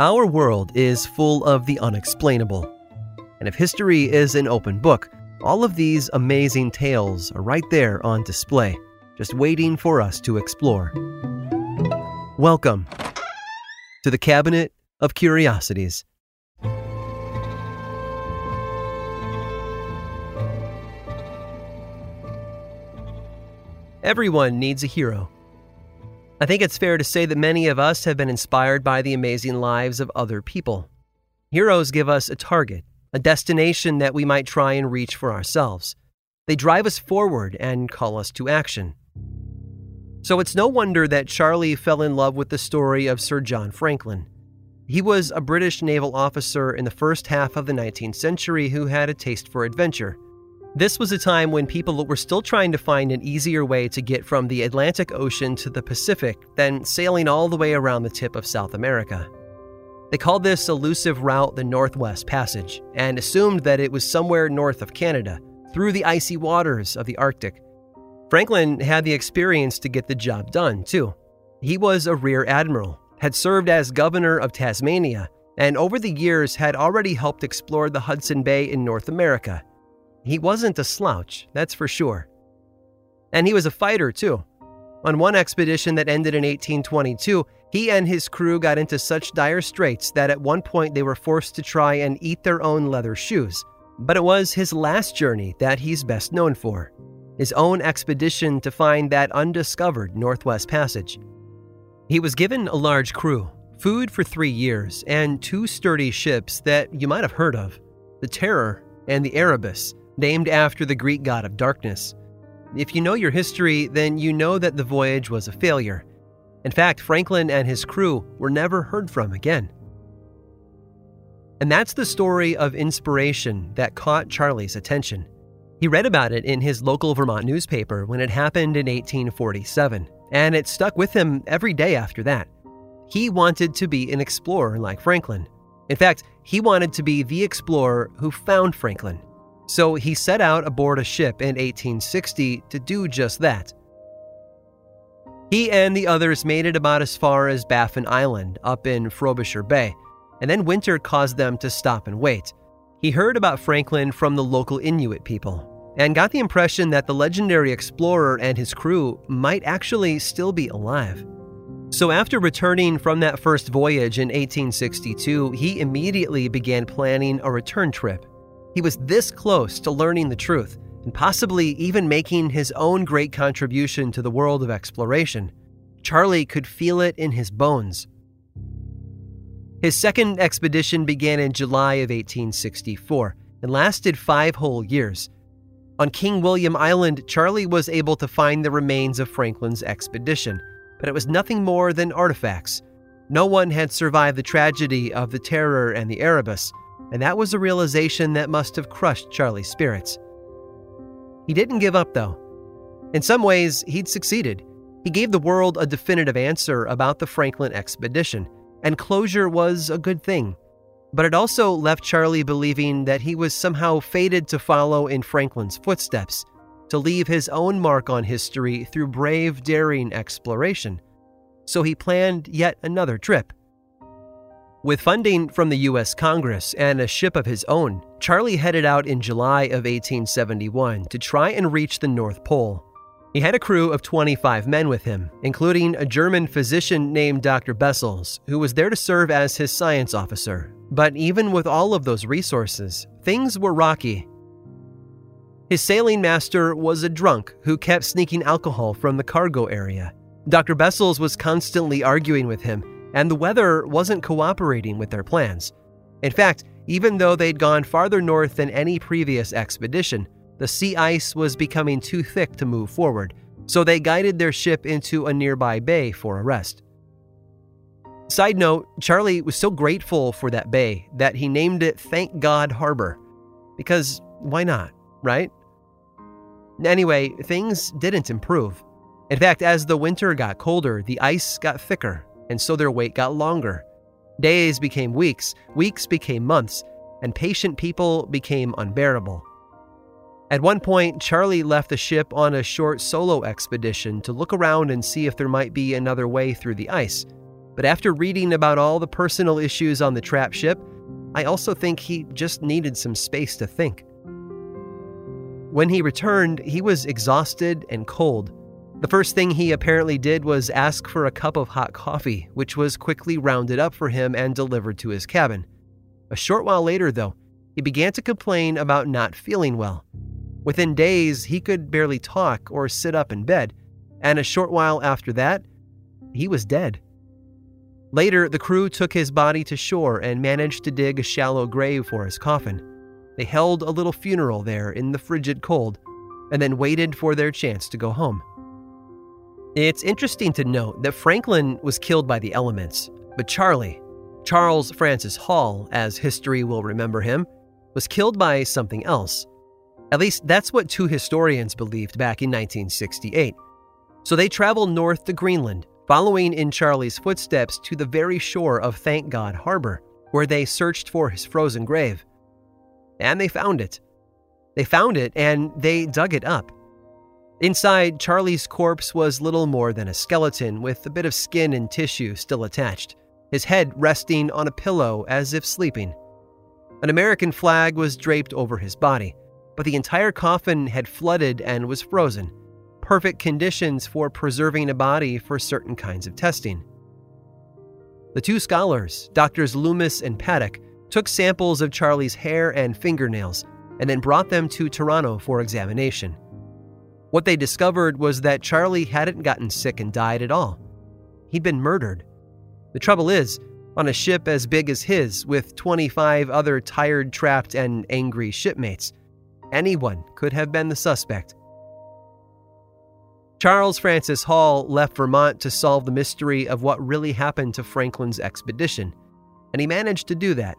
Our world is full of the unexplainable. And if history is an open book, all of these amazing tales are right there on display, just waiting for us to explore. Welcome to the Cabinet of Curiosities. Everyone needs a hero. I think it's fair to say that many of us have been inspired by the amazing lives of other people. Heroes give us a target, a destination that we might try and reach for ourselves. They drive us forward and call us to action. So it's no wonder that Charlie fell in love with the story of Sir John Franklin. He was a British naval officer in the first half of the 19th century who had a taste for adventure. This was a time when people were still trying to find an easier way to get from the Atlantic Ocean to the Pacific than sailing all the way around the tip of South America. They called this elusive route the Northwest Passage and assumed that it was somewhere north of Canada, through the icy waters of the Arctic. Franklin had the experience to get the job done, too. He was a rear admiral, had served as governor of Tasmania, and over the years had already helped explore the Hudson Bay in North America he wasn't a slouch, that's for sure. And he was a fighter, too. On one expedition that ended in 1822, he and his crew got into such dire straits that at one point they were forced to try and eat their own leather shoes. But it was his last journey that he's best known for his own expedition to find that undiscovered Northwest Passage. He was given a large crew, food for three years, and two sturdy ships that you might have heard of the Terror and the Erebus named after the Greek god of darkness. If you know your history, then you know that the voyage was a failure. In fact, Franklin and his crew were never heard from again. And that's the story of inspiration that caught Charlie's attention. He read about it in his local Vermont newspaper when it happened in 1847, and it stuck with him every day after that. He wanted to be an explorer like Franklin. In fact, he wanted to be the explorer who found Franklin. So he set out aboard a ship in 1860 to do just that. He and the others made it about as far as Baffin Island up in Frobisher Bay, and then winter caused them to stop and wait. He heard about Franklin from the local Inuit people and got the impression that the legendary explorer and his crew might actually still be alive. So, after returning from that first voyage in 1862, he immediately began planning a return trip. He was this close to learning the truth and possibly even making his own great contribution to the world of exploration. Charlie could feel it in his bones. His second expedition began in July of 1864 and lasted five whole years. On King William Island, Charlie was able to find the remains of Franklin's expedition, but it was nothing more than artifacts. No one had survived the tragedy of the Terror and the Erebus, and that was a realization that must have crushed Charlie's spirits. He didn't give up, though. In some ways, he'd succeeded. He gave the world a definitive answer about the Franklin expedition, and closure was a good thing. But it also left Charlie believing that he was somehow fated to follow in Franklin's footsteps, to leave his own mark on history through brave, daring exploration. So he planned yet another trip. With funding from the U.S. Congress and a ship of his own, Charlie headed out in July of 1871 to try and reach the North Pole. He had a crew of 25 men with him, including a German physician named Dr. Bessels, who was there to serve as his science officer. But even with all of those resources, things were rocky. His sailing master was a drunk who kept sneaking alcohol from the cargo area. Dr. Bessels was constantly arguing with him and the weather wasn't cooperating with their plans. In fact, even though they'd gone farther north than any previous expedition, the sea ice was becoming too thick to move forward, so they guided their ship into a nearby bay for a rest. Side note Charlie was so grateful for that bay that he named it Thank God Harbor. Because why not, right? Anyway, things didn't improve. In fact, as the winter got colder, the ice got thicker, and so their wait got longer. Days became weeks, weeks became months, and patient people became unbearable. At one point, Charlie left the ship on a short solo expedition to look around and see if there might be another way through the ice. But after reading about all the personal issues on the trap ship, I also think he just needed some space to think. When he returned, he was exhausted and cold. The first thing he apparently did was ask for a cup of hot coffee, which was quickly rounded up for him and delivered to his cabin. A short while later, though, he began to complain about not feeling well. Within days, he could barely talk or sit up in bed, and a short while after that, he was dead. Later, the crew took his body to shore and managed to dig a shallow grave for his coffin. They held a little funeral there in the frigid cold, and then waited for their chance to go home. It's interesting to note that Franklin was killed by the elements, but Charlie, Charles Francis Hall, as history will remember him, was killed by something else. At least that's what two historians believed back in 1968. So they traveled north to Greenland, following in Charlie's footsteps to the very shore of Thank God Harbor, where they searched for his frozen grave. And they found it. They found it and they dug it up. Inside, Charlie's corpse was little more than a skeleton with a bit of skin and tissue still attached, his head resting on a pillow as if sleeping. An American flag was draped over his body, but the entire coffin had flooded and was frozen. Perfect conditions for preserving a body for certain kinds of testing. The two scholars, Doctors Loomis and Paddock, took samples of Charlie's hair and fingernails and then brought them to Toronto for examination. What they discovered was that Charlie hadn't gotten sick and died at all. He'd been murdered. The trouble is, on a ship as big as his, with 25 other tired, trapped, and angry shipmates, Anyone could have been the suspect. Charles Francis Hall left Vermont to solve the mystery of what really happened to Franklin's expedition, and he managed to do that.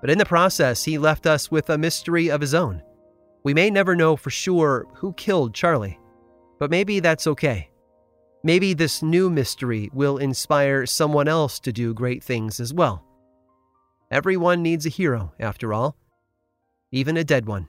But in the process, he left us with a mystery of his own. We may never know for sure who killed Charlie, but maybe that's okay. Maybe this new mystery will inspire someone else to do great things as well. Everyone needs a hero, after all, even a dead one.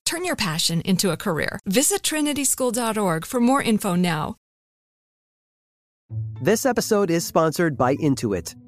Turn your passion into a career. Visit trinityschool.org for more info now. This episode is sponsored by Intuit.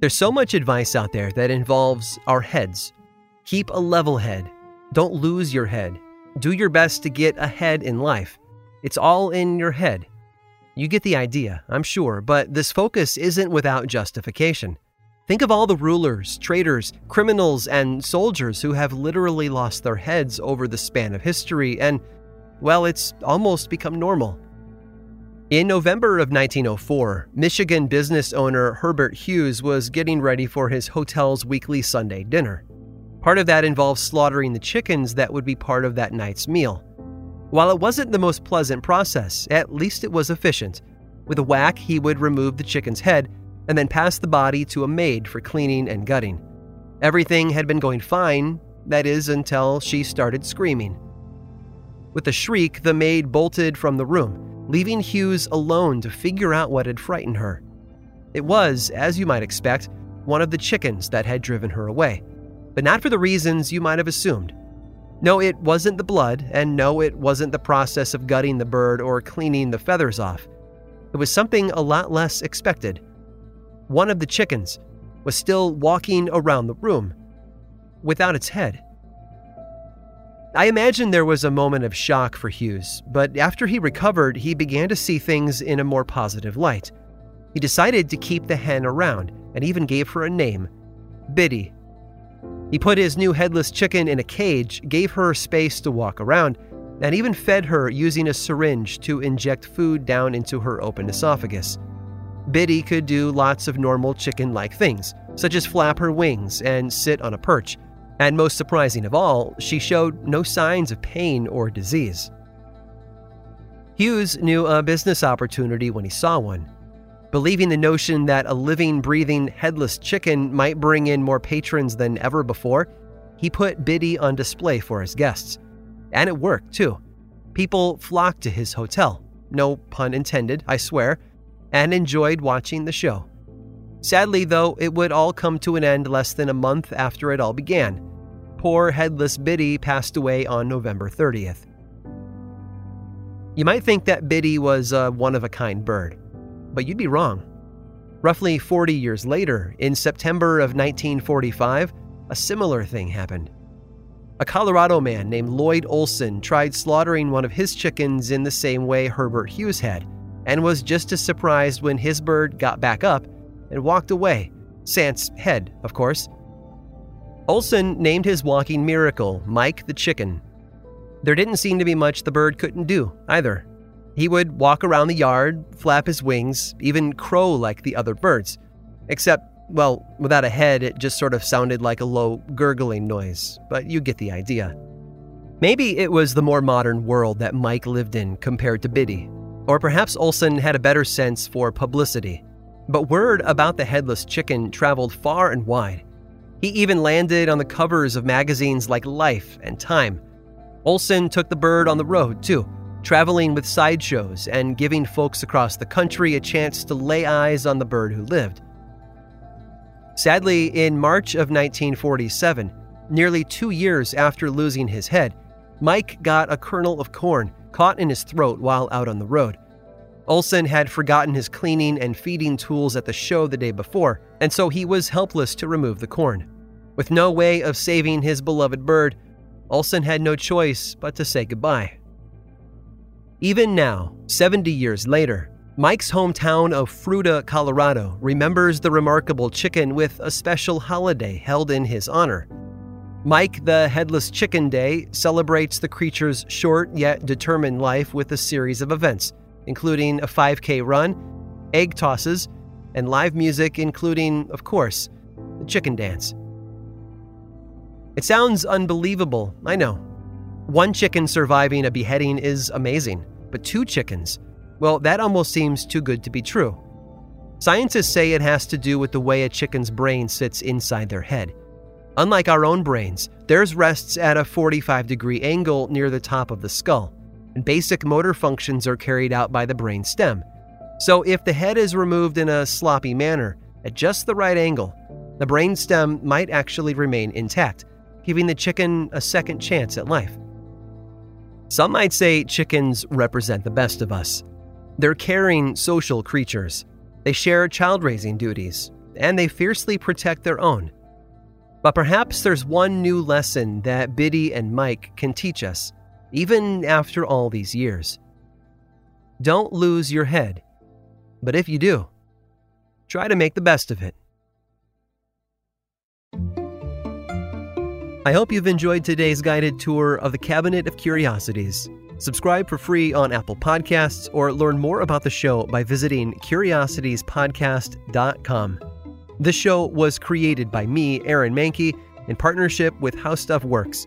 There's so much advice out there that involves our heads. Keep a level head. Don't lose your head. Do your best to get ahead in life. It's all in your head. You get the idea, I'm sure, but this focus isn't without justification. Think of all the rulers, traitors, criminals, and soldiers who have literally lost their heads over the span of history, and, well, it's almost become normal. In November of 1904, Michigan business owner Herbert Hughes was getting ready for his hotel's weekly Sunday dinner. Part of that involved slaughtering the chickens that would be part of that night's meal. While it wasn't the most pleasant process, at least it was efficient. With a whack, he would remove the chicken's head and then pass the body to a maid for cleaning and gutting. Everything had been going fine, that is, until she started screaming. With a shriek, the maid bolted from the room leaving Hughes alone to figure out what had frightened her. It was, as you might expect, one of the chickens that had driven her away, but not for the reasons you might have assumed. No, it wasn't the blood, and no, it wasn't the process of gutting the bird or cleaning the feathers off. It was something a lot less expected. One of the chickens was still walking around the room without its head. I imagine there was a moment of shock for Hughes, but after he recovered, he began to see things in a more positive light. He decided to keep the hen around and even gave her a name Biddy. He put his new headless chicken in a cage, gave her space to walk around, and even fed her using a syringe to inject food down into her open esophagus. Biddy could do lots of normal chicken like things, such as flap her wings and sit on a perch and most surprising of all, she showed no signs of pain or disease. Hughes knew a business opportunity when he saw one. Believing the notion that a living, breathing, headless chicken might bring in more patrons than ever before, he put Biddy on display for his guests. And it worked, too. People flocked to his hotel, no pun intended, I swear, and enjoyed watching the show. Sadly, though, it would all come to an end less than a month after it all began poor headless Biddy passed away on November 30th. You might think that Biddy was a one of a kind bird, but you'd be wrong. Roughly 40 years later, in September of 1945, a similar thing happened. A Colorado man named Lloyd Olson tried slaughtering one of his chickens in the same way Herbert Hughes had, and was just as surprised when his bird got back up and walked away, sans head, of course, Olson named his walking miracle Mike the Chicken. There didn't seem to be much the bird couldn't do, either. He would walk around the yard, flap his wings, even crow like the other birds. Except, well, without a head, it just sort of sounded like a low, gurgling noise, but you get the idea. Maybe it was the more modern world that Mike lived in compared to Biddy, or perhaps Olson had a better sense for publicity. But word about the headless chicken traveled far and wide. He even landed on the covers of magazines like Life and Time. Olson took the bird on the road, too, traveling with sideshows and giving folks across the country a chance to lay eyes on the bird who lived. Sadly, in March of 1947, nearly two years after losing his head, Mike got a kernel of corn caught in his throat while out on the road. Olson had forgotten his cleaning and feeding tools at the show the day before, and so he was helpless to remove the corn. With no way of saving his beloved bird, Olson had no choice but to say goodbye. Even now, 70 years later, Mike's hometown of Fruita, Colorado remembers the remarkable chicken with a special holiday held in his honor. Mike the Headless Chicken Day celebrates the creature's short yet determined life with a series of events, including a 5K run, egg tosses, and live music, including, of course, the chicken dance. It sounds unbelievable, I know. One chicken surviving a beheading is amazing, but two chickens, well, that almost seems too good to be true. Scientists say it has to do with the way a chicken's brain sits inside their head. Unlike our own brains, theirs rests at a 45 degree angle near the top of the skull, and basic motor functions are carried out by the brain stem. So, if the head is removed in a sloppy manner, at just the right angle, the brain stem might actually remain intact, giving the chicken a second chance at life. Some might say chickens represent the best of us. They're caring social creatures. They share child raising duties, and they fiercely protect their own. But perhaps there's one new lesson that Biddy and Mike can teach us, even after all these years. Don't lose your head, but if you do, try to make the best of it. I hope you've enjoyed today's guided tour of the Cabinet of Curiosities. Subscribe for free on Apple Podcasts or learn more about the show by visiting curiositiespodcast.com. This show was created by me, Aaron Mahnke, in partnership with How Stuff Works.